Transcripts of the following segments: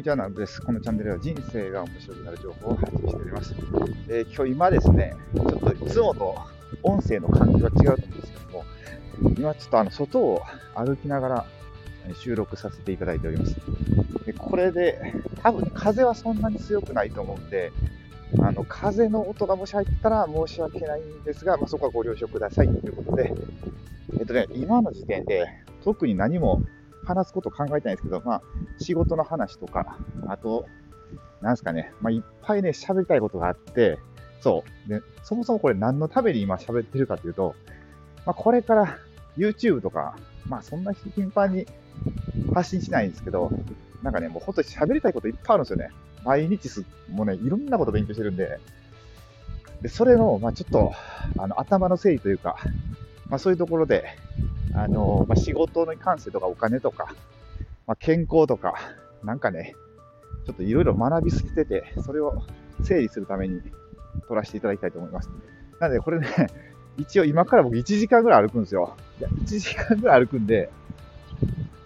にちは、なるです。このチャンネルは人生が面白くなる情報を発信しております。えー、今日今ですね、ちょっといつもと音声の感じは違うと思うんですけども、今ちょっとあの外を歩きながら収録させていただいております。でこれで、多分風はそんなに強くないと思うんで、あの風の音がもし入ったら申し訳ないんですが、まあ、そこはご了承くださいということで、えっとね、今の時点で特に何も話すこと考えてないんですけど、まあ、仕事の話とか、あと、なんですかね、まあ、いっぱいね、喋りたいことがあって、そう。で、そもそもこれ何のために今喋ってるかというと、まあ、これから YouTube とか、まあ、そんな頻繁に発信しないんですけど、なんかね、もう本当に喋りたいこといっぱいあるんですよね。毎日す、もうね、いろんなこと勉強してるんで、で、それの、まあ、ちょっと、あの、頭の整理というか、まあ、そういうところで、あの、まあ、仕事に関してとかお金とか、まあ、健康とか、なんかね、ちょっといろいろ学びすぎてて、それを整理するために撮らせていただきたいと思います。なので、これね、一応今から僕1時間ぐらい歩くんですよ。いや、1時間ぐらい歩くんで、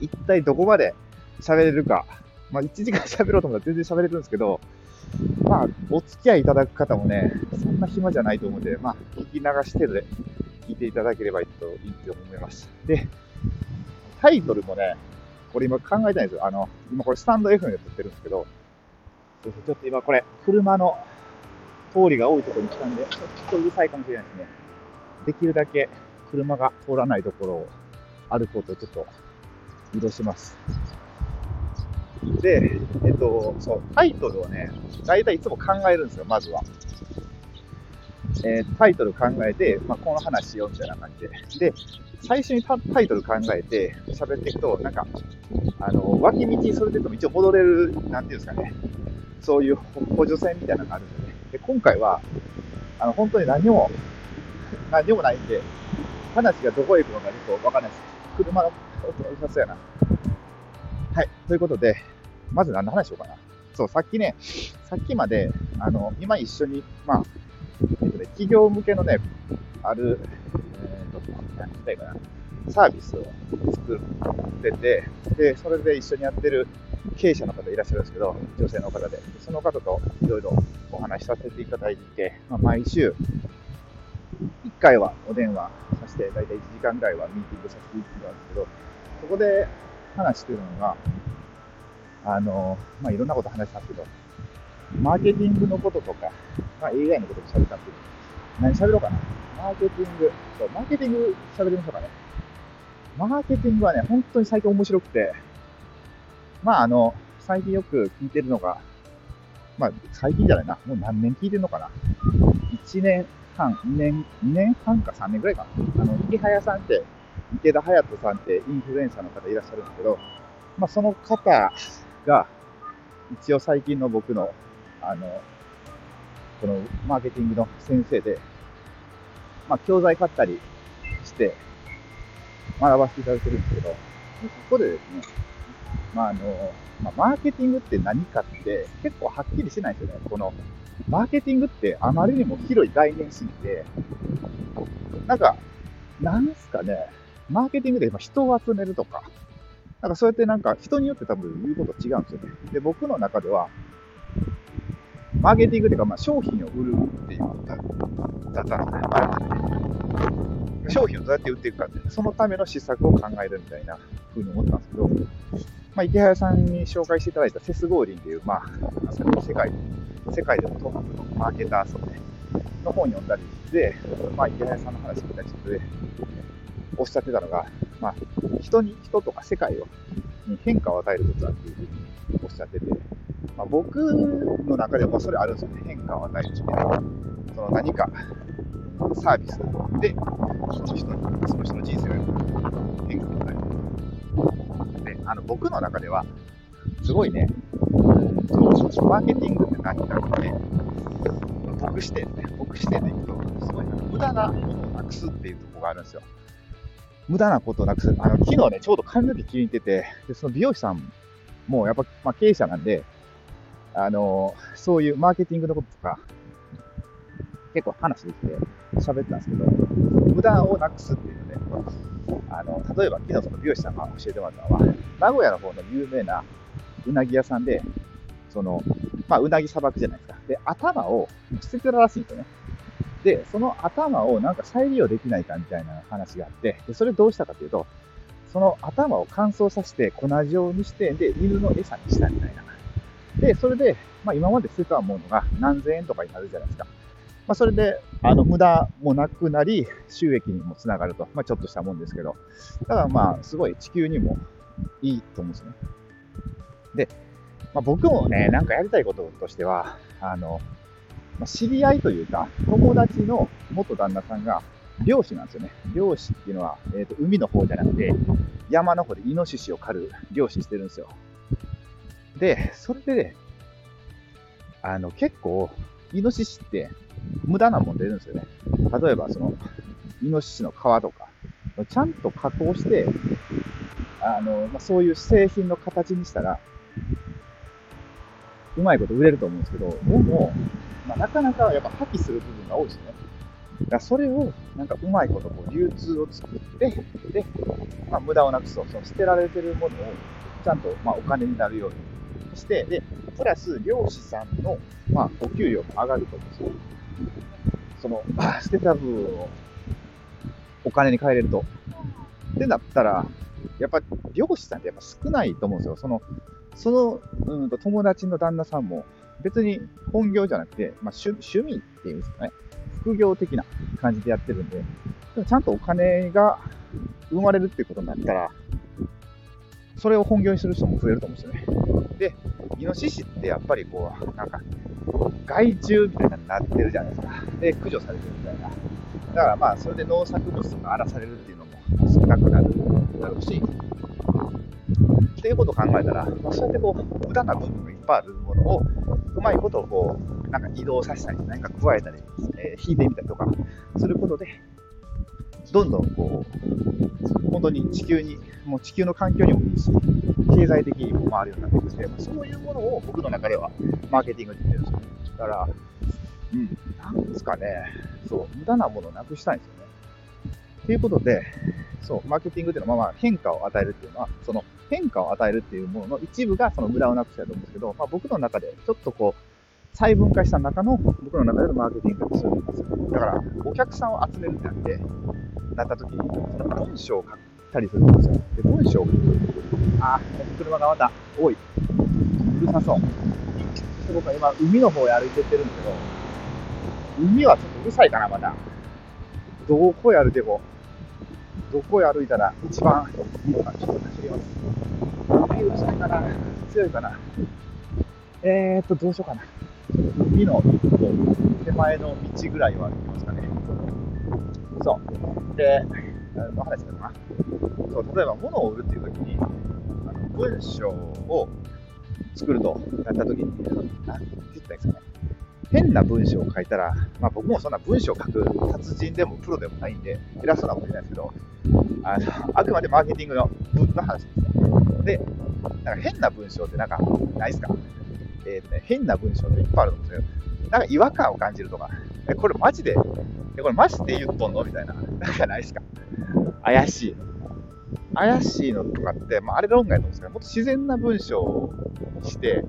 一体どこまで喋れるか。まあ、1時間喋ろうと思ったら全然喋れるんですけど、まあ、お付き合いいただく方もね、そんな暇じゃないと思うんで、まあ、聞き流してで聞いていただければいいといいと思います。で、タイトルもね、これ今考えたいんですよ。あの、今これスタンド FM で撮ってるんですけど、ちょっと今これ、車の通りが多いところに来たんで、ちょっとうるさいかもしれないですね。できるだけ車が通らないところを歩こうとちょっと移動します。で、えっと、そう、タイトルをね、大体いつも考えるんですよ、まずは。えー、タイトル考えて、まあ、この話しようみたいな感じで。で、最初にタイトル考えて喋っていくと、なんか、あの、脇道にそれでも一応戻れる、なんていうんですかね、そういう補助線みたいなのがあるんでね。で、今回は、あの、本当に何も、何もないんで、話がどこへ行くのかちょっとわかんないです。車の音がうさそうやな。はい。ということで、まず何の話しようかな。そう、さっきね、さっきまで、あの、今一緒に、まあ、えっとね、企業向けのね、ある、えー、と、何言ったいかな、サービスを作ってて、で、それで一緒にやってる経営者の方いらっしゃるんですけど、女性の方で、その方といろいろお話しさせていただいて、まあ、毎週、1回はお電話させて、だいたい1時間ぐらいはミーティングさせていただくんですけど、そこで話してるのが、あの、まあ、いろんなこと話したんですけど、マーケティングのこととか、まあ、AI のことも喋ったんですけど、何喋ろうかな。マーケティング、そう、マーケティング喋りましょうかね。マーケティングはね、本当に最近面白くて、まあ、あの、最近よく聞いてるのが、まあ、最近じゃないな。もう何年聞いてるのかな。1年半、2年、2年半か3年ぐらいかな。あの、池早さんって、池田隼人さんってインフルエンサーの方いらっしゃるんですけど、まあ、その方が、一応最近の僕のあの、このマーケティングの先生で、まあ、教材買ったりして、学ばせていただいてるんですけど、そこでですね、まあ、あの、まあ、マーケティングって何かって結構はっきりしてないですよね。この、マーケティングってあまりにも広い概念すぎて、なんか、なんすかね、マーケティングで人を集めるとか、なんかそうやってなんか人によって多分言うこと違うんですよね。で、僕の中では、マーケティングっていうか、まあ、商品を売るっていうだったので、商品をどうやって売っていくかって、そのための施策を考えるみたいな風に思ったん。ですけど、まあ、池原さんに紹介していただいたセス・ゴーリンっていう、まあ、世界世界でもトップのマーケター層、ね、の本読んだりして、まあ、池原さんの話聞いたりして、おっしゃってたのが、まあ、人に、人とか世界をに変化を与えることだっていうふうにおっしゃってて、まあ、僕の中でもそれあるんですよね。変化を与えるっていうのは。その何かサービスで、その人に、その人の人生が変化を与える。で、あの、僕の中では、すごいね、そうマーケティングって何かって、僕視点ね、僕視点でいくと、すごい無駄なものをなくすっていうところがあるんですよ。無駄なことなくす。あの、昨日ね、ちょうど髪の毛切りに行ってて、で、その美容師さんもやっぱ、まあ、経営者なんで、あの、そういうマーケティングのこととか、結構話できて喋ったんですけど、無駄をなくすっていうので、あの、例えば昨日その美容師さんが教えてもらったのは、名古屋の方の有名なうなぎ屋さんで、その、まあ、うなぎさばくじゃないですか。で、頭を捨ててたらしいんですよね。で、その頭をなんか再利用できないかみたいな話があって、で、それどうしたかというと、その頭を乾燥させて粉状にして、で、犬の餌にしたみたいな。で、それで、まあ今まで捨てたものが何千円とかになるじゃないですか。まあそれで、あの、無駄もなくなり、収益にもつながると。まあちょっとしたもんですけど。ただまあ、すごい地球にもいいと思うんですね。で、まあ、僕もね、なんかやりたいこととしては、あの、ま、知り合いというか、友達の元旦那さんが漁師なんですよね。漁師っていうのは、えーと、海の方じゃなくて、山の方でイノシシを狩る漁師してるんですよ。で、それで、あの、結構、イノシシって無駄なもん出るんですよね。例えば、その、イノシシの皮とか、ちゃんと加工して、あの、まあ、そういう製品の形にしたら、うまいこと売れると思うんですけど、でも、まあ、なかなかやっぱ破棄する部分が多いですね。だからそれをなんかうまいことこう流通を作って、で、まあ、無駄をなくすと、その捨てられてるものをちゃんとまあお金になるようにして、で、プラス漁師さんのまあお給料も上がると思うんですよ。その、捨てた分をお金に換えれると。ってなったら、やっぱ漁師さんってやっぱ少ないと思うんですよ。その、その、うんと友達の旦那さんも別に本業じゃなくて、まあ、趣趣味っていうんですかね。副業的な感じでやってるんで、でもちゃんとお金が生まれるっていうことになったら、それを本業にする人も増えると思うんですよね。で、イノシシってやっぱりこう、なんか、害虫みたいになってるじゃないですか。で、駆除されてるみたいな。だからまあ、それで農作物とか荒らされるっていうのも少なくなるだろうし、っていうことを考えたら、まあ、そうやってこう、無駄な部分がいっぱいあるものを、うまいことをこう、なんか移動させたり、何か加えたり、えー、引いてみたりとかすることで、どんどんこう、本当に地球に、もう地球の環境にもいいし、経済的にも回るようになってくるので、そういうものを僕の中ではマーケティングって言ってるんですよ。だから、うん、なんですかね、そう、無駄なものをなくしたいんですよね。ということで、そう、マーケティングっていうのは、まあ、変化を与えるっていうのは、その変化を与えるっていうものの一部がその無駄をなくしたと思うんですけど、まあ、僕の中でちょっとこう、細分化した中の僕の中でのマーケティングってそういうことですよ。だから、お客さんを集めるってなって、なった時に、文章を書いたりするんですよ。で、文章を書く。あ、車がまた多い。うるさそう。そして僕は今、海の方へ歩いてってるんですけど、海はちょっとうるさいかな、まだ。どこへ歩いても、どこへ歩いたら一番いいのか、ちょっと走ります。海うるさいかな強いかなえーっと、どうしようかな。海の手前の道ぐらいは歩きますかね。そう。で、の話だかな。そう、例えば物を売るっていう時に、あの文章を作るとやった時に、何て言ったらいいですかね。変な文章を書いたら、まあ、僕もそんな文章を書く達人でもプロでもないんで、偉そうなこと言えないですけど、あのあくまでマーケティングの文の話ですね。で、なんか変な文章ってなんかないですか？えー、ね、変な文章っていっぱいあると思うんですけど、なんか違和感を感じるとか、え、これマジで、え、これマジで言っとんの？みたいな。なんかないですか？怪しい。怪しいのとかって、まあ、あれ論外と思うんですけど、もっと自然な文章にして、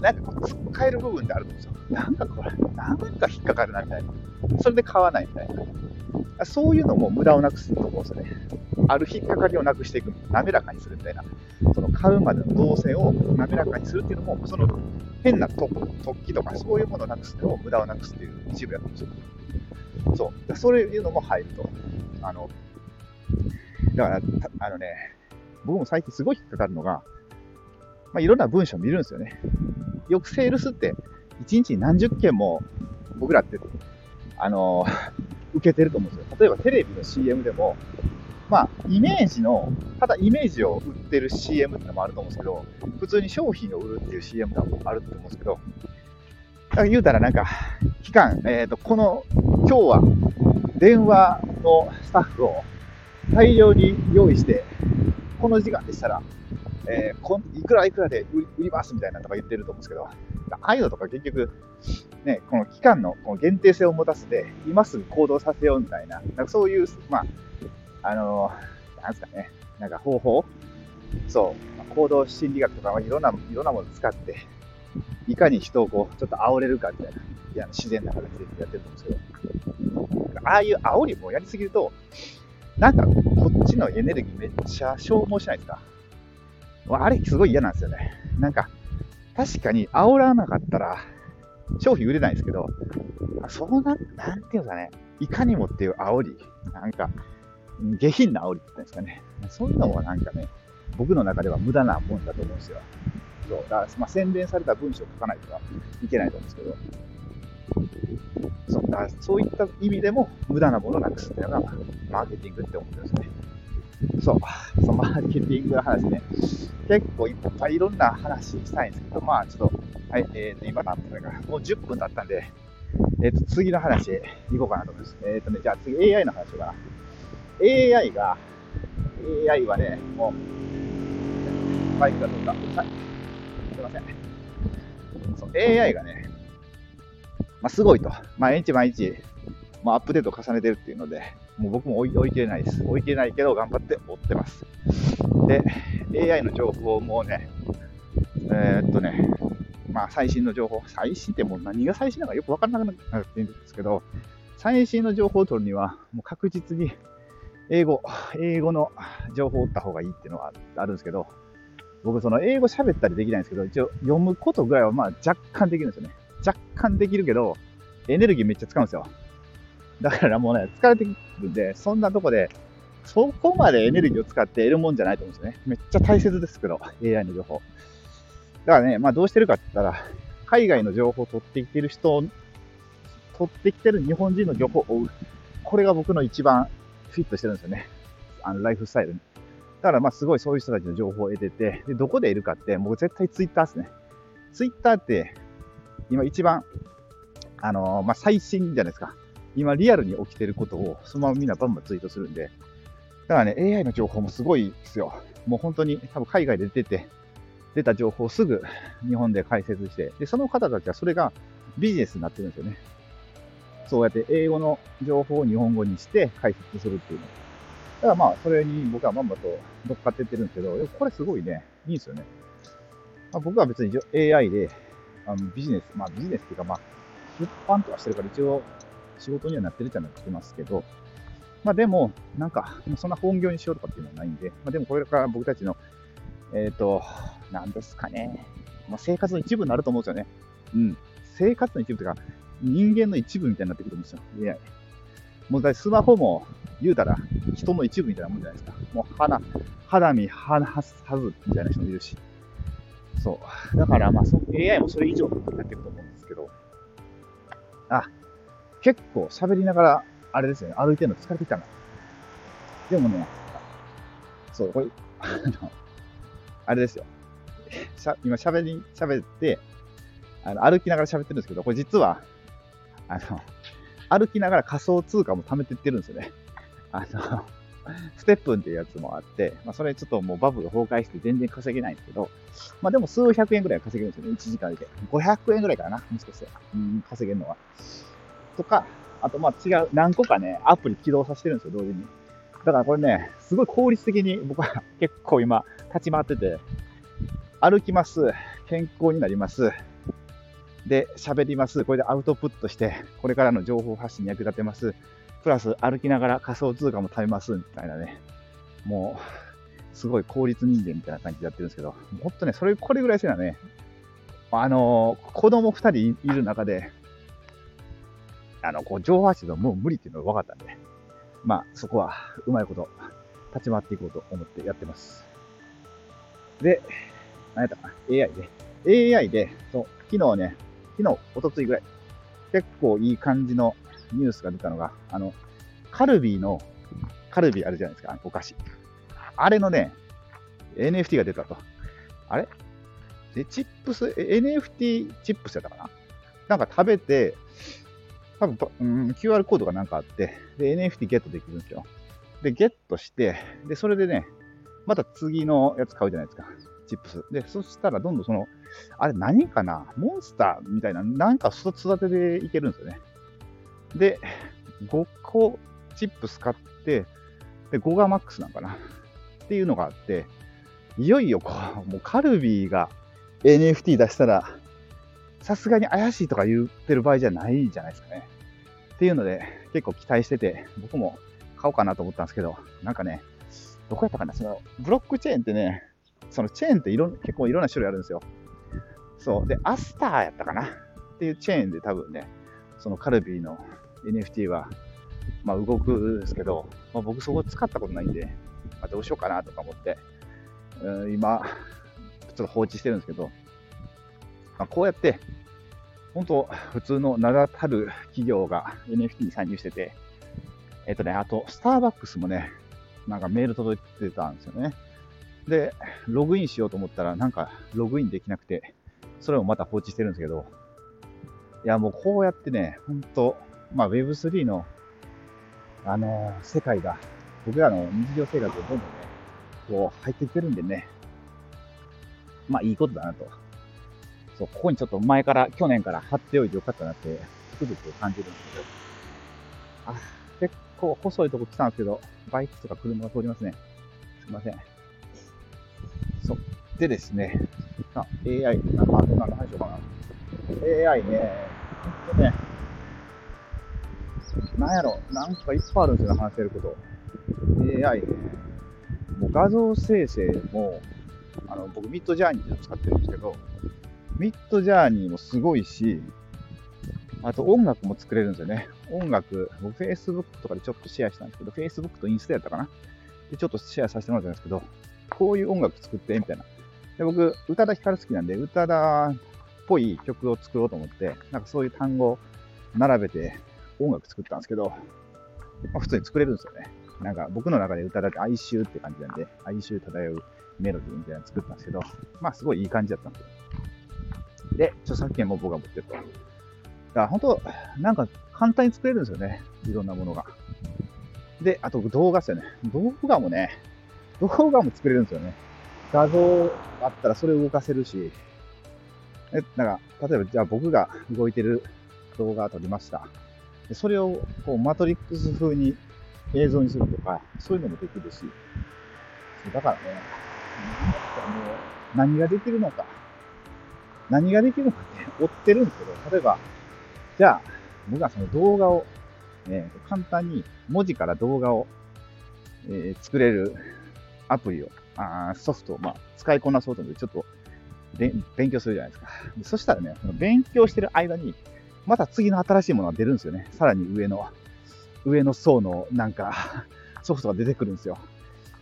なんかこう、突っかえる部分であると思うんですよ。なんかこれ、なんか引っかかるなみたいな。それで買わないみたいな。そういうのも無駄をなくすと思うんですよね。ある引っかかりをなくしていく、滑らかにするみたいな。その買うまでの動線を滑らかにするっていうのも、その変な突起とかそういうものをなくすのを無駄をなくすっていう一部やったんですよ。そう。そういうのも入ると。あの、だから、あのね、僕も最近すごい引っかかるのが、まあ、いろんな文章を見るんですよね。よくセールスって、1日に何十件も僕らって、あの 受けてると思うんですよ。例えばテレビの CM でも、まあ、イメージの、ただイメージを売ってる CM ってのもあると思うんですけど、普通に商品を売るっていう CM もあると思うんですけど、だから言うたらなんか、期間、えっ、ー、と、この、今日は電話のスタッフを大量に用意して、この時間でしたら、えー、こいくらいくらで売りますみたいなとか言ってると思うんですけど、ああいうのとか結局、ね、この期間のこの限定性を持たせて、今すぐ行動させようみたいな、なんかそういう、まあ、あのー、なんですかね、なんか方法そう、行動心理学とかいろんな、いろんなものを使って、いかに人をこう、ちょっと煽れるかみたいな、いや自然な形でやってると思うんですけど、ああいう煽りもやりすぎると、なんかこっちのエネルギーめっちゃ消耗しないですか？あれすごい嫌なんですよね。なんか、確かに煽らなかったら商品売れないんですけど、そうな、なんていうかね、いかにもっていう煽り、なんか、下品な煽りって言うんですかね。そういうのもなんかね、僕の中では無駄なもんだと思うんですよ。そう。だから、まあ、洗練された文章を書かないとはいけないと思うんですけど、そうだそういった意味でも無駄なものをなくすっていうのが、マーケティングって思ってるんですね。そう、そのマーケティングの話ね、結構いっぱいいろんな話したいんですけど、まあちょっと、はい、えっ、ー、と、今何分か、もう10分経ったんで、えっ、ー、と、次の話行こうかなと思います。えっ、ー、とね、じゃあ次 AI の話かな。AI が、AI はね、もう、バイクが飛んだ。はい。すいません。そう、AI がね、まあ、すごいと。毎日毎日、まあ、アップデートを重ねてるっていうので、もう僕も追い追い切れないです。追い切れないけど、頑張って追ってます。で、AI の情報もね、えー、っとね、まあ、最新の情報、最新ってもう何が最新なのかよくわからなくなっているんですけど、最新の情報を取るには、もう確実に英語、英語の情報を追った方がいいっていうのはあるんですけど、僕、その英語喋ったりできないんですけど、一応読むことぐらいはまあ若干できるんですよね。若干できるけど、エネルギーめっちゃ使うんですよ。だからもうね、疲れてくるんで、そんなとこで、そこまでエネルギーを使って得るもんじゃないと思うんですよね。めっちゃ大切ですけど、AI の情報。だからね、まあどうしてるかって言ったら、海外の情報を取ってきてる人、取ってきてる日本人の情報を追う。これが僕の一番フィットしてるんですよね。あの、ライフスタイルに。だからまあすごいそういう人たちの情報を得てて、で、どこで得るかって、もう絶対ツイッターですね。ツイッターって、今一番、あのー、まあ最新じゃないですか。今リアルに起きてることをそのままみんなバンバンツイートするんで、だからね、AI の情報もすごいですよ。もう本当に多分海外で出て、出た情報をすぐ日本で解説して、で、その方たちはそれがビジネスになってるんですよね。そうやって英語の情報を日本語にして解説するっていうの。だからまあ、それに僕はまんまと乗っかってってるんですけど、これすごいね、いいんですよね。まあ、僕は別に AI であのビジネス、まあビジネスっていうかまあ、出版とかしてるから一応仕事にはなってるじゃなくてますけど、まあでも、なんか、そんな本業にしようとかっていうのはないんで、まあでもこれから僕たちの、えっ、ー、と、なんですかね、まあ、生活の一部になると思うんですよね。うん。生活の一部というか、人間の一部みたいになってくるんですよ。AI。もうだスマホも言うたら人の一部みたいなもんじゃないですか。もう肌、肌身、肌はずみたいな人もいるし。そう。だからまあそ、AI もそれ以上になっていくと思うんですけど、あ、結構喋りながら、あれですよね、歩いてるの疲れてきたな。でもね、そう、これ、あの、あれですよ。しゃ今喋り、喋って、あの、歩きながら喋ってるんですけど、これ実は、あの、歩きながら仮想通貨も貯めてってるんですよね。あの、ステップンっていうやつもあって、まあ、それちょっともうバブル崩壊して全然稼げないんですけど、まあでも数百円ぐらい稼げるんですよね、1時間で。500円ぐらいかな、もしかして。うん、稼げるのは。とか、あとまあ違う、何個かね、アプリ起動させてるんですよ、同時に。だからこれね、すごい効率的に僕は結構今立ち回ってて、歩きます、健康になります、で、喋ります、これでアウトプットして、これからの情報発信に役立てます、プラス歩きながら仮想通貨も食べます、みたいなね、もう、すごい効率人間みたいな感じでやってるんですけど、もっとね、それ、これぐらいしてたね、あのー、子供二人いる中で、あの、こう、情報発信はもう無理っていうのが分かったんで、まあ、そこは、うまいこと、立ち回っていこうと思ってやってます。で、何やったかな ?AI で。AI で、そう、昨日ね、昨日、おとついぐらい、結構いい感じのニュースが出たのが、あの、カルビーの、カルビーあるじゃないですか、お菓子。あれのね、NFT が出たと。あれ？で、チップス、NFT チップスやったかな？なんか食べて、多分、うん、QR コードがなんかあって、で、NFT ゲットできるんですよ。で、ゲットして、で、それでね、また次のやつ買うじゃないですか。チップス。で、そしたらどんどんその、あれ何かな？モンスターみたいな、なんか育てでいけるんですよね。で、5個チップス買って、で、5がマックスなんかなっていうのがあって、いよいよこう、もうカルビーが NFT 出したら、さすがに怪しいとか言ってる場合じゃないじゃないですかね。っていうので、結構期待してて、僕も買おうかなと思ったんですけど、なんかね、どこやったかなその、ブロックチェーンってね、そのチェーンっていろ結構いろんな種類あるんですよ。そう。で、アスターやったかなっていうチェーンで多分ね、そのカルビーの NFT は、まあ動くんですけど、まあ、僕そこ使ったことないんで、まあ、どうしようかなとか思って、うん、今、ちょっと放置してるんですけど、まあ、こうやって、本当、普通の名だたる企業が NFT に参入してて、えっとね、あと、スターバックスもね、なんかメール届いてたんですよね。で、ログインしようと思ったら、なんかログインできなくて、それをまた放置してるんですけど、いや、もうこうやってね、本当まあ Web3 の、あのー、世界が、僕らの日常生活をどんどんね、こう入ってきてるんでね、まあいいことだなと。そう、ここにちょっと前から、去年から貼っておいてよかったなって、つくづく感じるんですけど、あ、結構細いとこ来たんですけど、バイクとか車が通りますね。すいません。そう。でですね、あ、AI、なんか、何の話しようかな。AI ね、ほんとね、なんやろ、なんかいっぱいあるんですよ、話せること。AI ね、もう画像生成も、あの、僕ミッドジャーニーって使ってるんですけど、ミッドジャーニーもすごいし、あと音楽も作れるんですよね。音楽、僕 Facebook とかでちょっとシェアしたんですけど、Facebook とインスタやったかなで、ちょっとシェアさせてもらったんですけど、こういう音楽作って、みたいな。で、僕、宇多田ヒカル好きなんで、宇多田っぽい曲を作ろうと思って、なんかそういう単語を並べて音楽作ったんですけど、まあ、普通に作れるんですよね。なんか僕の中で宇多田って哀愁って感じなんで、哀愁漂うメロディーみたいなの作ったんですけど、まあすごいいい感じだったんですよ。で、著作権も僕が持ってると。だから本当、なんか簡単に作れるんですよね。いろんなものが。で、あと動画ですよね。動画もね、動画も作れるんですよね。画像あったらそれを動かせるし、え、なんか、例えばじゃあ僕が動いてる動画を撮りました。でそれをこうマトリックス風に映像にするとか、そういうのもできるし、だからね、何ができるのか、何ができるかって追ってるんですけど、例えば、じゃあ、僕はその動画を、ね、簡単に文字から動画を、えー、作れるアプリを、あソフトを、まあ、使いこなそうと思って、ちょっと勉強するじゃないですか。そしたらね、勉強してる間に、また次の新しいものが出るんですよね。さらに上の、上の層のなんかソフトが出てくるんですよ。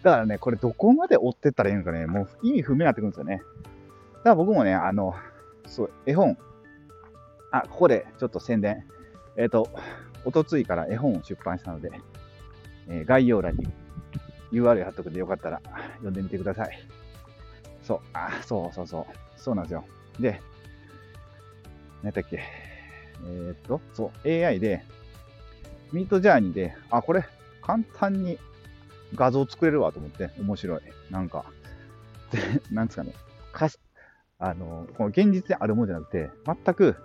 だからね、これどこまで追ってったらいいのかね、もう意味不明になってくるんですよね。だから僕もね、あの、そう、絵本、あ、ここでちょっと宣伝。えっ、ー、と、おとついから絵本を出版したので、えー、概要欄に URL 貼っとくんでよかったら読んでみてください。そう、あ、そうそうそう。そうなんですよ。で、何だっけ。えー、っと、そう、AI で、ミートジャーニーで、あ、これ、簡単に画像作れるわと思って、面白い。なんか、で、なんですかね。あの、この現実であるものじゃなくて、全く、だか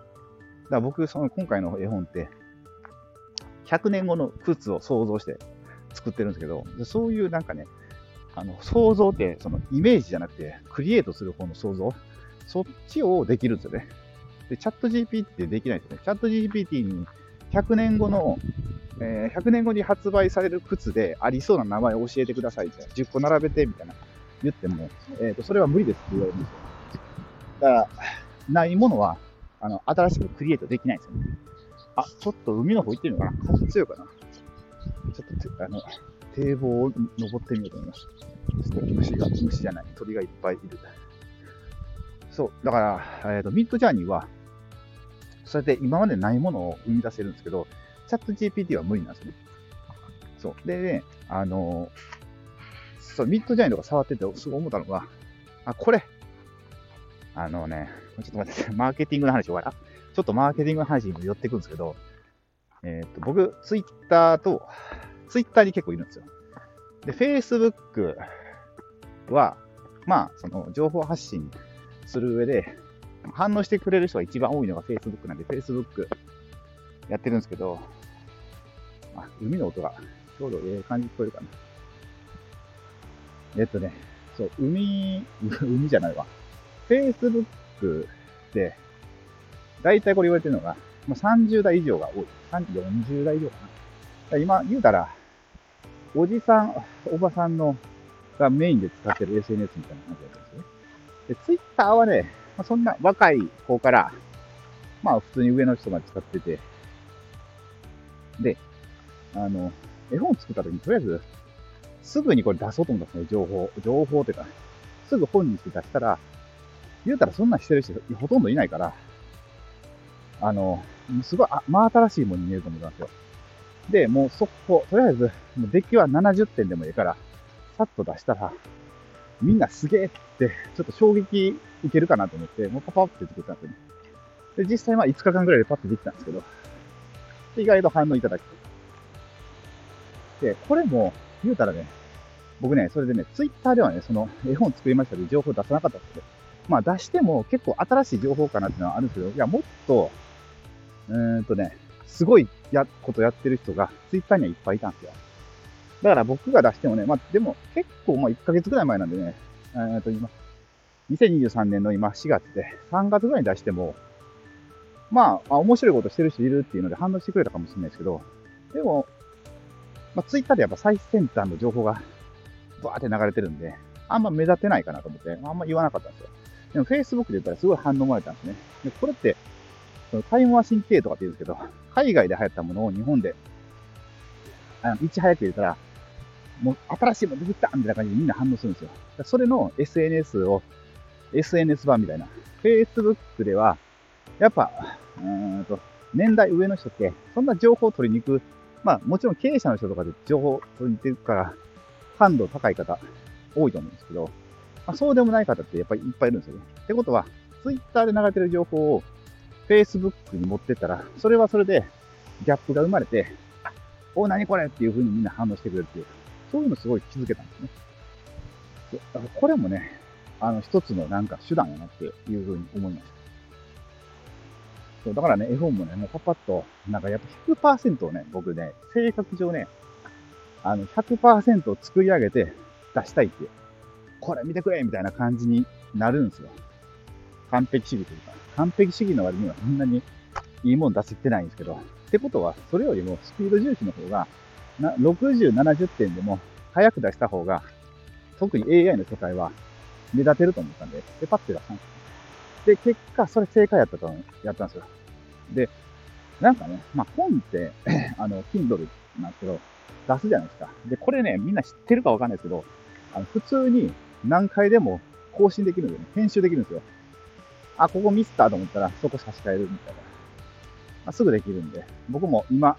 ら僕、その今回の絵本って、100年後の靴を想像して作ってるんですけど、そういうなんかね、あの、想像って、そのイメージじゃなくて、クリエイトする方の想像、そっちをできるんですよね。で、チャット GPT ってできないですよね。チャット GPT に100年後の、えー、100年後に発売される靴でありそうな名前を教えてくださいって、10個並べてみたいな言っても、えっ、ー、と、それは無理ですって言われるんですよ。だから、ないものは、あの、新しくクリエイトできないんですよね。あ、ちょっと海の方行ってみようかな。風強いかな。ちょっと、あの、堤防を登ってみようと思います。そして虫が、虫じゃない、鳥がいっぱいいる。そう、だから、えっ、ー、と、ミッドジャーニーは、それで今までないものを生み出せるんですけど、チャット GPT は無理なんですね。そう。でね、あのそう、ミッドジャーニーとか触っててすごい思ったのが、あ、これ、あのね、ちょっと待って、マーケティングの話終わら。ちょっとマーケティングの話にも寄ってくんですけど、えっ、と、僕、ツイッターと、ツイッターに結構いるんですよ。で、Facebook は、まあ、その、情報発信する上で、反応してくれる人が一番多いのが Facebook なんで、Facebook やってるんですけど、あ、海の音がちょうどええ感じ聞こえるかな。えっとね、そう、海、海じゃないわ。Facebook で、大体これ言われてるのが、もう30代以上が多い。40代以上かな。今、言うたら、おじさん、おばさんのがメインで使ってる SNS みたいな感じだったんですね。で、Twitter はね、まあ、そんな若い子から、まあ普通に上の人が使ってて、で、あの、絵本作った時にとりあえず、すぐにこれ出そうと思ったんですね、情報。情報っていうか、すぐ本にして出したら、言うたらそんなしてる人ほとんどいないから、あの、すごい、あ、真新しいものに見えると思いますよ。で、もう速攻、とりあえず、もうデッキは70点でもいいから、さっと出したら、みんなすげえって、ちょっと衝撃受けるかなと思って、もうパパって作ったんですよね。で、実際まあ5日間ぐらいでパッとできたんですけど、意外と反応いただきで、これも、言うたらね、僕ね、それでね、ツイッターではね、その絵本作りましたけど、情報出さなかったんですけど、まあ出しても結構新しい情報かなっていうのはあるんですけど、いや、もっと、うーんとね、すごいや、ことやってる人がツイッターにはいっぱいいたんですよ。だから僕が出してもね、まあでも結構まあ1ヶ月ぐらい前なんでね、えー、と今、2023年の今4月で3月ぐらいに出しても、まあ、面白いことしてる人いるっていうので反応してくれたかもしれないですけど、でも、まあ、ツイッターでやっぱ最先端の情報がバーって流れてるんで、あんま目立てないかなと思って、あんま言わなかったんですよ。でも Facebook で言ったらすごい反応もらえたんですね。で、これって、そのタイムマシン系とかって言うんですけど、海外で流行ったものを日本で、あのいち早く言ったら、もう新しいもの出てきたみたいな感じでみんな反応するんですよ。それの SNS を、SNS 版みたいな。Facebook では、やっぱ、うんと、年代上の人って、そんな情報を取りに行く、まあもちろん経営者の人とかで情報を取りに行ってるから、感度高い方多いと思うんですけど、まあ、そうでもない方ってやっぱりいっぱいいるんですよね。ってことは、Twitter で流れてる情報を Facebook に持ってったら、それはそれでギャップが生まれて、お、何これっていう風にみんな反応してくれるっていう、そういうのすごい気づけたんですね。だからこれもね、あの、一つのなんか手段やなっていう風に思いました。そう、だからね、絵本もね、もうパパッと、なんかやっぱ100%をね、僕ね、性格上ね、あの、100%を作り上げて出したいっていう。これ見てくれみたいな感じになるんですよ。完璧主義というか。完璧主義の割にはそんなにいいもん出せてないんですけど。ってことは、それよりもスピード重視の方が、な60、70点でも早く出した方が、特に AI の世界は目立てると思ったんで、で、パッて出したんです。で、結果、それ正解やったと、やったんですよ。で、なんかね、まあ本って、あの、Kindle なんですけど、出すじゃないですか。で、これね、みんな知ってるかわかんないですけど、あの普通に何回でも更新できるんでね、編集できるんですよ。あ、ここミスったと思ったら、そこ差し替えるみたいな。まあ、すぐできるんで、僕も今、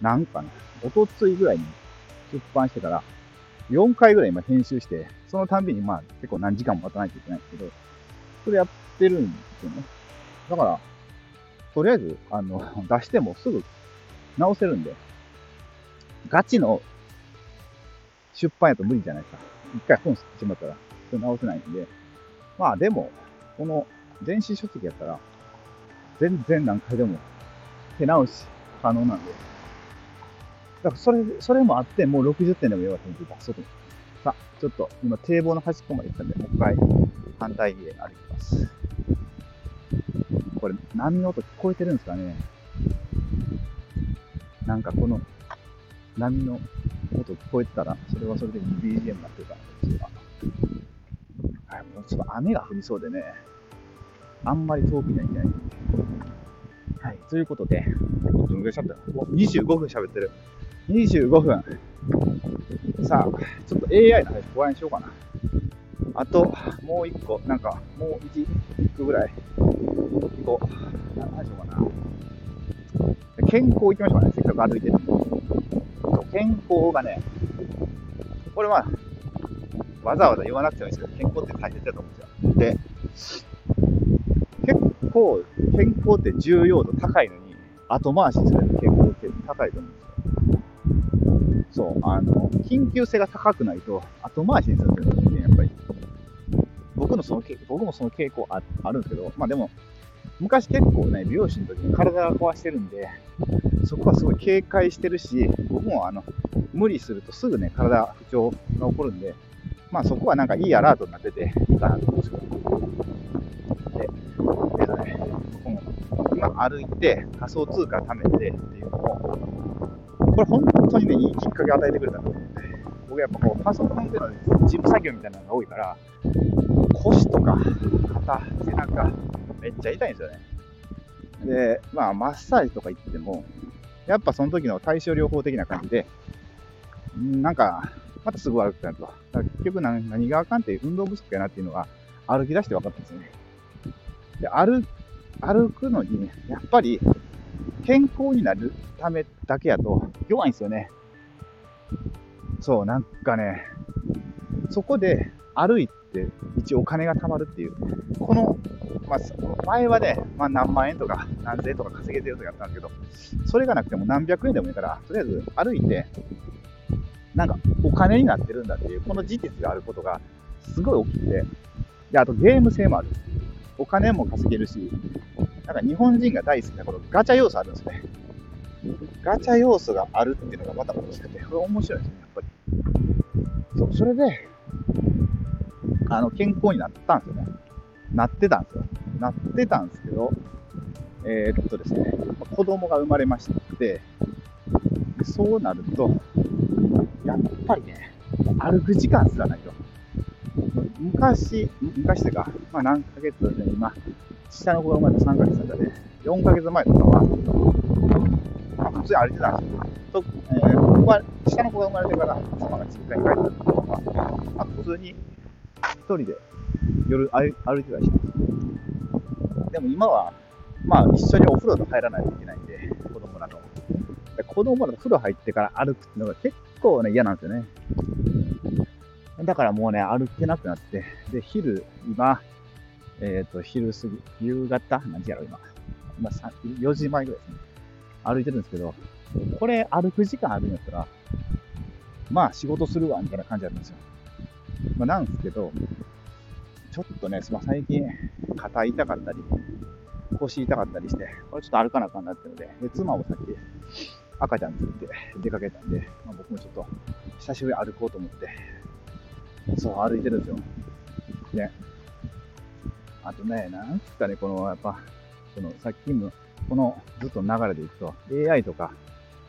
なんかな、おとついぐらいに出版してから、4回ぐらい今編集して、そのたんびにまあ結構何時間も待たないといけないんですけど、それやってるんですよね。だから、とりあえず、あの、出してもすぐ直せるんで、ガチの出版やと無理じゃないですか。一回本吸ってしまったら、それ直せないんで。まあでも、この電子書籍やったら、全然何回でも手直し可能なんで。だからそれ、それもあって、もう60点でもよかったんで出そうと思って。さあ、ちょっと今堤防の端っこまで行ったんで、もう一回反対へ歩きます。これ、波の音聞こえてるんですかねなんかこの波の音聞こえてたら、それはそれで BGM になってるかな、私は。はい、もうちょっと雨が降りそうでね、あんまり遠くにはいない。はい、ということで、どのぐらい喋ったもう25分喋ってる。25分。さあ、ちょっと AI の話、ご覧にしようかな。あと、もう一個、なんか、もう一、一個ぐらい、行こう。何しようかな。健康行きましょうかね、せっかく歩いてる健康がね、これは、わざわざ言わなくてもいいですけど、健康って大切だと思うんですよ。で、結構、健康って重要度高いのに、後回しにされる健康って高いと思うんですよ。そう、あの、緊急性が高くないと、後回しにされるんですね、やっぱり。僕のその、僕もその傾向ああるんですけど、まあでも、昔結構ね、美容師の時に体が壊してるんで、そこはすごい警戒してるし、僕もあの、無理するとすぐね、体不調が起こるんで、まあそこはなんかいいアラートになってていいかなと思うんですけど。で、えっとね、この今歩いて仮想通貨貯めてっていうのを、これ本当にね、いいきっかけを与えてくれたなと思って、僕やっぱこう、パソコンでの事務作業みたいなのが多いから、腰とか肩、背中、めっちゃ痛いんですよね。で、まあ、マッサージとか行っても、やっぱその時の対症療法的な感じで、なんか、またすぐ悪くなると。結局何何があかんって運動不足やなっていうのが歩き出して分かったんですよね。で、歩、歩くのに、やっぱり健康になるためだけやと弱いんですよね。そう、なんかね、そこで歩いて一応お金が貯まるっていう、この、まあ、前はね、まあ、何万円とか何千円とか稼げてるとかやったんですけど、それがなくても何百円でもいいから、とりあえず歩いて、なんかお金になってるんだっていう、この事実があることがすごい大きくて、で、あとゲーム性もある。お金も稼げるし、なんか日本人が大好きなこのガチャ要素あるんですね。ガチャ要素があるっていうのがまた大きくて、これ面白いですね、やっぱり。そう、それで、あの、健康になったんですよね。なってたんですよ。なってたんですけど、えー、っとですね、子供が生まれまして、そうなると、やっぱりね、歩く時間すらないと。昔、昔というか、まあ何ヶ月で、ね、今、下の子が生まれて3ヶ月だったで、4ヶ月前とかは、ま、普通に歩いてたんですよ。とえー、僕は下の子が生まれてから妻が実家に帰った時とかは、まあ、普通に人で夜歩いてたりします。でも今は、まあ一緒にお風呂と入らないといけないんで、子供らと。子供らと風呂入ってから歩くっていうのが結構ね、嫌なんですよね。だからもうね、歩けなくなって、で、昼、今、えっ、ー、と、昼過ぎ、夕方何時やろ、今。今、4時前ぐらいですね。歩いてるんですけど、これ歩く時間あるんやったら、まあ仕事するわ、みたいな感じなんですよ。まあなんですけど、ちょっとね、まあ、最近、肩痛かったり、腰痛かったりして、これちょっと歩かなあかんなってので、で妻もさっき赤ちゃん連れて出かけたんで、まあ、僕もちょっと久しぶりに歩こうと思って、そう、歩いてるんですよ。ね。あとね、なんつかね、この、やっぱ、この、さっきの、このずっと流れでいくと、AI とか、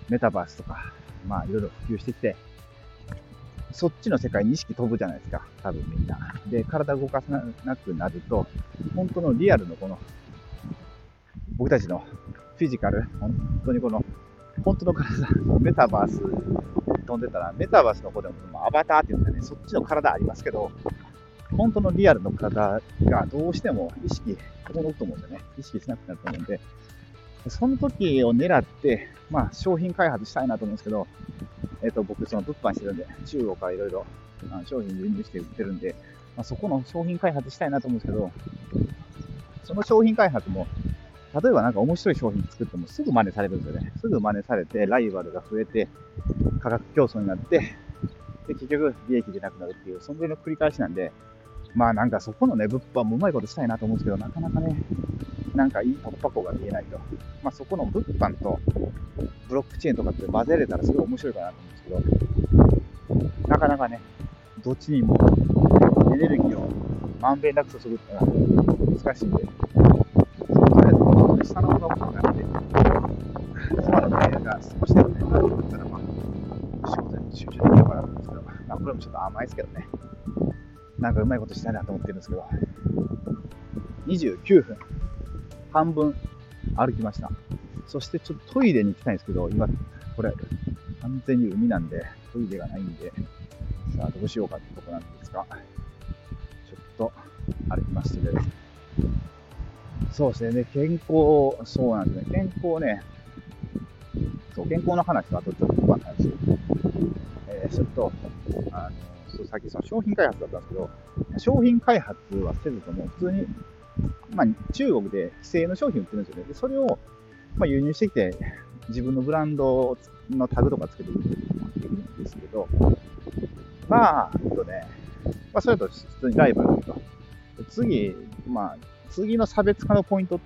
メタバースとか、まあ、いろいろ普及してきて、そっちの世界に意識飛ぶじゃないですか、多分みんな。で、体動かさなくなると、本当のリアルのこの、僕たちのフィジカル、本当にこの、本当の体、メタバース飛んでたら、メタバースの方でもアバターっていうんですかね、そっちの体ありますけど、本当のリアルの体がどうしても意識、このと思うんでね、意識しなくなると思うんで、その時を狙って、まあ、商品開発したいなと思うんですけど、えっ、ー、と、僕、その物販してるんで、中国からいろいろ商品輸入して売ってるんで、まあ、そこの商品開発したいなと思うんですけど、その商品開発も、例えばなんか面白い商品作ってもすぐ真似されるんですよね。すぐ真似されて、ライバルが増えて、価格競争になって、で、結局利益出なくなるっていう、そんぐらいの繰り返しなんで、まあなんかそこのね、物販もうまいことしたいなと思うんですけど、なかなかね、なんかいい突破口が見えないと。まあそこの物販とブロックチェーンとかって混ぜれたらすごい面白いかなと思うんですけど、なかなかね、どっちにもエネルギーをまんべんなく注ぐっていうのは難しいんで、そのとりあえずもうちょっと下の方が大きくなって、妻のメールが少しでもね、なってったら、まあ、仕事に集中できるかなと思うんですけど、まあこれもちょっと甘いですけどね。なんかうまいことしたいなと思ってるんですけど、29分、半分歩きました。そしてちょっとトイレに行きたいんですけど、今、これ、完全に海なんで、トイレがないんで、さあどうしようかってとこなんですが、ちょっと歩きましてね。そうですね、健康、そうなんですね、健康ね、そう、健康の話とあとちょっと今の話、えー、ちょっと、あの、そうさっきその商品開発だったんですけど、商品開発はせずとも、普通に、まあ、中国で既製の商品売ってるんですよね。でそれを、まあ、輸入してきて、自分のブランドのタグとかつけて売ってることもできるんですけど、まあ、えっとね、まあ、それと普通にライバルだと。次、まあ、次の差別化のポイント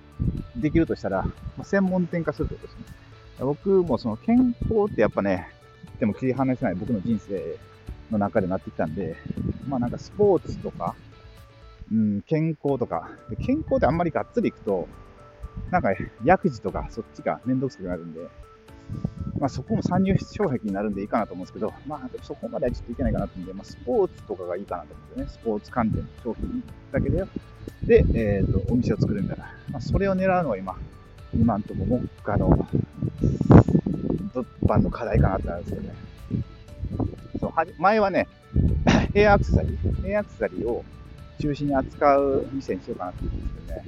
できるとしたら、まあ、専門店化するってことですね。僕もその健康ってやっぱね、でも切り離せない僕の人生の中でなってきたんで、まあなんかスポーツとか、うん、健康とか、健康ってあんまりがっつりいくと、なんか薬事とかそっちがめんどくさくなるんで、まあそこも参入障壁になるんでいいかなと思うんですけど、まあそこまではちょっといけないかなと思うんで、まあスポーツとかがいいかなと思うんですよね。スポーツ関連の商品だけで、で、えっ、ー、と、お店を作るみたいな。まあそれを狙うのが今、今んとこ目下の物販の課題かなってなるんですけどね。そう前はね、ヘアアクセサリー、ヘアアクセサリーを中心に扱う店にしようかなって言うんですけどね。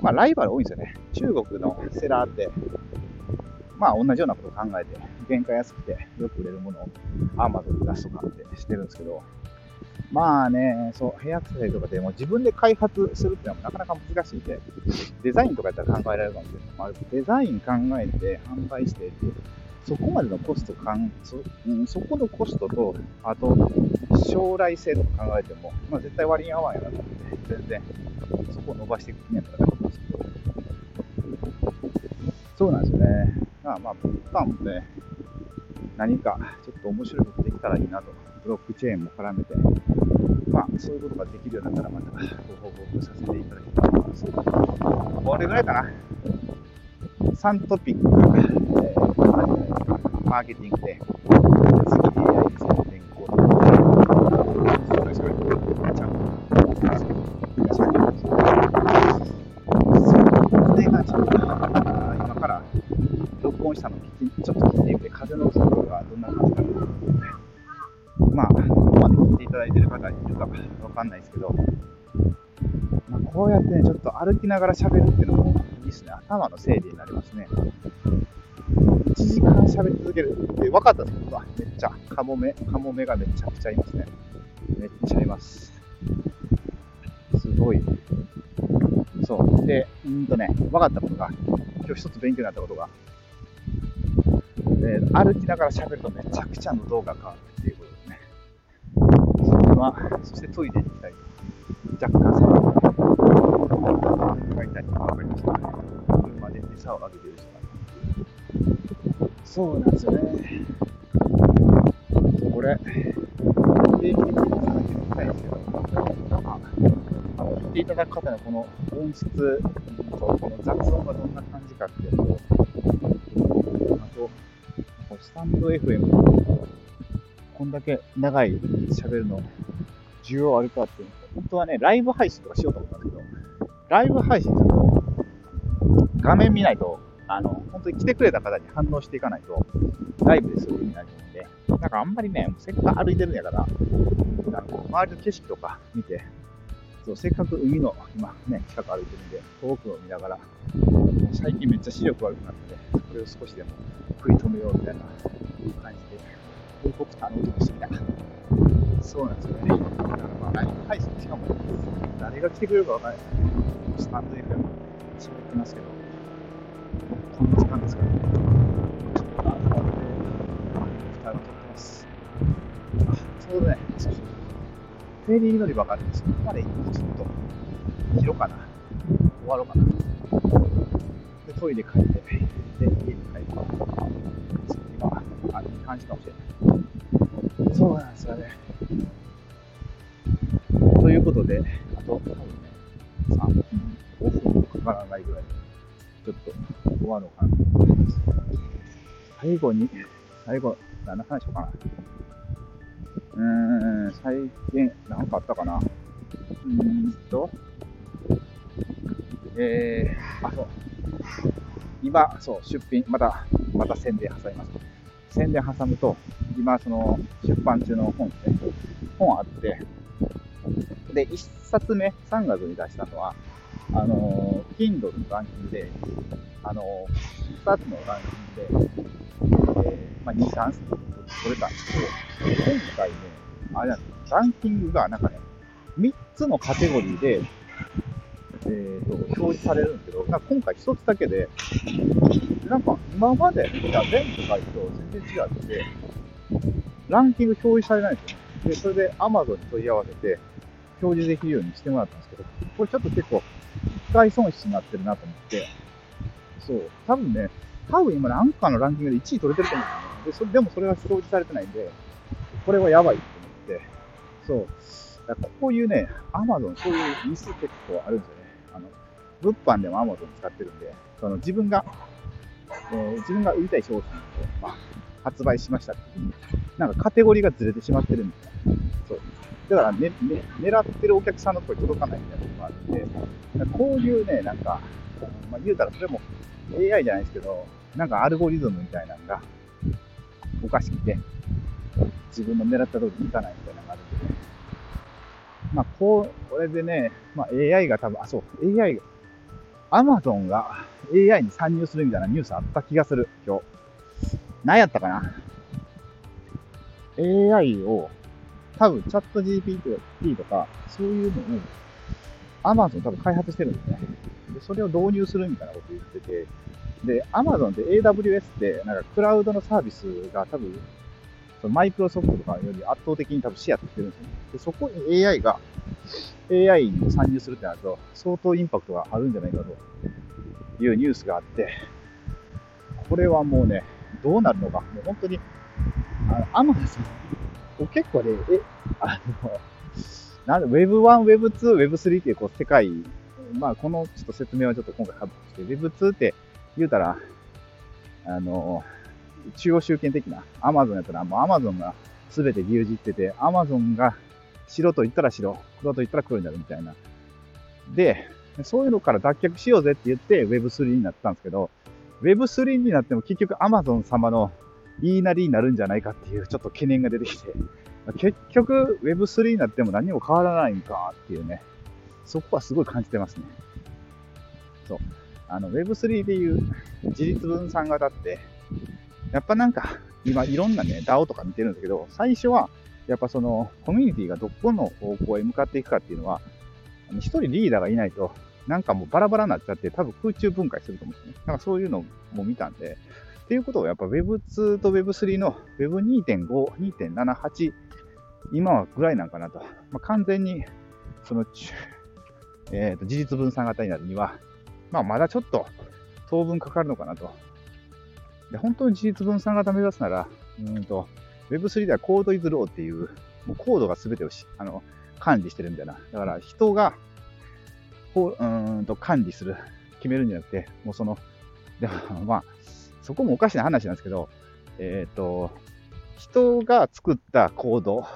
まあ、ライバル多いんですよね。中国のセラーって、まあ、同じようなことを考えて、原価安くてよく売れるものを Amazon で出すとかってしてるんですけど、まあね、そう、ヘアアクセサリーとかでも自分で開発するっていうのはなかなか難しいんで、デザインとかやったら考えられるかもしれない。まあ、デザイン考えて販売してってそこまでのコストかんそ,、うん、そこのコストと、あと、将来性とか考えても、まあ、絶対割に合わんやなと思って、全然、そこを伸ばしていくんやったらなと思うんですけど。そうなんですよね。まあまあ、物販もね、何かちょっと面白いことできたらいいなと。ブロックチェーンも絡めて、まあ、そういうことができるようになったら、またご報告させていただきたいと思います。これぐらいかな。3トピック、えー、マーケティングで、次 AI ですね、変更とか、すごいすごい、ちゃんと、それがちょっと、今から録音したのをちょっと聞いてみて、風の速度がどんな感じかなまあ、ここまで聞いていただいている方いるかわかんないですけど、まあ、こうやってね、ちょっと歩きながら喋るっていうのもいいですね。頭の整理になりますね。かったですけど、めっちゃ、カモメ、カモメがめちゃくちゃいますね。めっちゃいます。すごい。そう。で、うんとね、分かったことが、今日一つ勉強になったことが、で歩きながら喋るとめちゃくちゃの動画変わるっていうことですね。それは、そしてトイレに行ったり、若干寒い。書いたり、わかりました。車で餌をあげてる。そうなんですよね。これ、定期的に続けていきたいんですけど、なんか、聞いていただく方のこの音質とこの雑音がどんな感じかっていうのを、あと、スタンド FM、こんだけ長い喋るの、需要あるかっていうの本当はね、ライブ配信とかしようと思ったんだけど、ライブ配信すると、画面見ないと、あの、本当に来てくれた方に反応していかないと、ライブでする意味ないと思うんで、なんかあんまりね、せっかく歩いてるんやから、なんか周りの景色とか見て、そうせっかく海の今ね、近く歩いてるんで、遠くを見ながら、最近めっちゃ視力悪くなってこれを少しでも食い止めようみたいな感じで、ヘリコプターの音もしてみた。そうなんですよね。だからまあ、ライブ配信、しかも、誰が来てくれるかわからない。スタンド FM 喋ってますけど、こんな時間ですからね。ちょっと頭で、ヘリコプターが撮ってます。あ、ちょうどね、そうそうフェリー乗り場があるんですけど、ここまで行くとちょっと、広かな。終わろうかな。で、トイレ借りて、で、家に帰って、今、あ、いい感じかもしれない。そうなんですよね。ということで、あと、多分ね、3分、5分かからないぐらいで、ちょっと終わろうかなと思います。最後に、最後、何の話しようかな。うーん、最近、なんかあったかな。うーんと、えー、あ、そう。今、そう、出品、また、また宣伝挟みます。宣伝挟むと、今、その、出版中の本ですね。本あって、で、1冊目、3月に出したのは、あの、Kindle のランキングで、あの、2つのランキングで、えー、まあ、2、3取れたんですけど、今回ね、あれなんですランキングがなんかね、3つのカテゴリーで、えーと、表示されるんですけど、なんか今回1つだけで、なんか今まで、いや全部書いと全然違って、ランキング表示されないんですよね。で、それで Amazon に問い合わせて、表示できるようにしてもらったんですけど、これちょっと結構、械損失になってるなと思って、そう、多分ね、多分今、アンカーのランキングで1位取れてると思うんですよね。でそでもそれが表示されてないんで、これはやばいと思って、そう。だこういうね、アマゾン、そういうミス結構あるんですよね。あの、物販でも Amazon 使ってるんで、その自分が、えー、自分が売りたい商品を、まあ、発売しましたってに、なんかカテゴリーがずれてしまってるんですよ。そう。だから、ね、ね、狙ってるお客さんの声届かないみたいなのがあるんで、こういうね、なんか、まあ、言うたらそれも AI じゃないですけど、なんかアルゴリズムみたいなのがおかしくて、自分の狙った通りにいかないみたいなのがあるんでね。まあ、こう、これでね、まあ、AI が多分、あ、そう、AI が、Amazon が AI に参入するみたいなニュースあった気がする、今日。何やったかな ?AI を、多分、チャット GPT とか、そういうのを、Amazon 多分開発してるんですね。で、それを導入するみたいなこと言ってて、で、Amazon って AWS って、なんかクラウドのサービスが多分、そのマイクロソフトとかより圧倒的に多分シェア取ってるんですよね。で、そこに AI が、AI に参入するってなると、相当インパクトがあるんじゃないかというニュースがあって、これはもうね、どうなるのか、もう本当に、あの、Amazon、結構ね、え、あの、なんで、Web1、Web2、Web3 っていうこう世界、まあこのちょっと説明はちょっと今回省くして、Web2 って言うたら、あの、中央集権的な、アマゾンやったら、もうアマゾンが全て牛耳ってて、アマゾンが白と言ったら白、黒と言ったら黒になるみたいな。で、そういうのから脱却しようぜって言って Web3 になったんですけど、Web3 になっても結局アマゾン様の言いなりになるんじゃないかっていうちょっと懸念が出てきて、結局 Web3 になっても何も変わらないんかっていうね、そこはすごい感じてますね。そう。あの Web3 でいう自立分散型って、やっぱなんか、今いろんなね、DAO とか見てるんですけど、最初は、やっぱその、コミュニティがどこの方向へ向かっていくかっていうのは、一人リーダーがいないと、なんかもうバラバラになっちゃって、多分空中分解すると思うんですね。だかそういうのも見たんで、っていうことをやっぱ Web2 と Web3 の Web2.5、2.78、今はぐらいなんかなと。まあ、完全に、その、えっ、ー、と、事実分散型になるには、まあまだちょっと当分かかるのかなとで、本当に事実分散型目指すなら、うんと、Web3 ではコードイズローっていう、もうコードが全てをしあの管理してるみたいな。だから人が、こう、うんと管理する、決めるんじゃなくて、もうその、でもまあ、そこもおかしな話なんですけど、えっ、ー、と、人が作ったコード、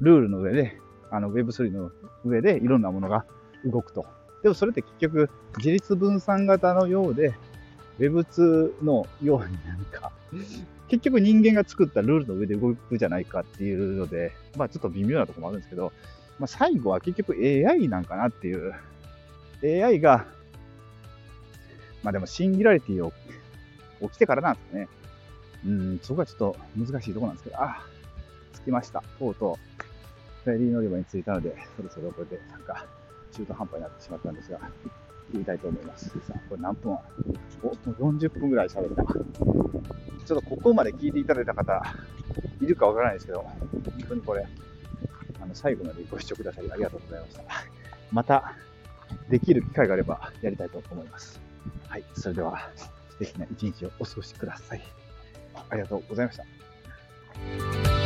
ルールの上で、あの Web3 の上でいろんなものが動くと。でもそれって結局、自立分散型のようで、Web2 のようになんか、結局人間が作ったルールの上で動くじゃないかっていうので、まあちょっと微妙なところもあるんですけど、まあ最後は結局 AI なんかなっていう、AI が、まあでもシンギュラリティを起きてからなんですかね。うん、そこはちょっと難しいところなんですけど、あ、着きました。とうとう、フェリー乗り場に着いたので、そろそろこれでなんか中途半端になってしまったんですが、言いたいと思います。さあ、これ何分？お、もう40分ぐらい喋った。ちょっとここまで聞いていただいた方、いるかわからないですけど、本当にこれ、あの、最後までご視聴くださりありがとうございました。また、できる機会があればやりたいと思います。はい、それでは、敵な一日をお過ごしください。ありがとうございました。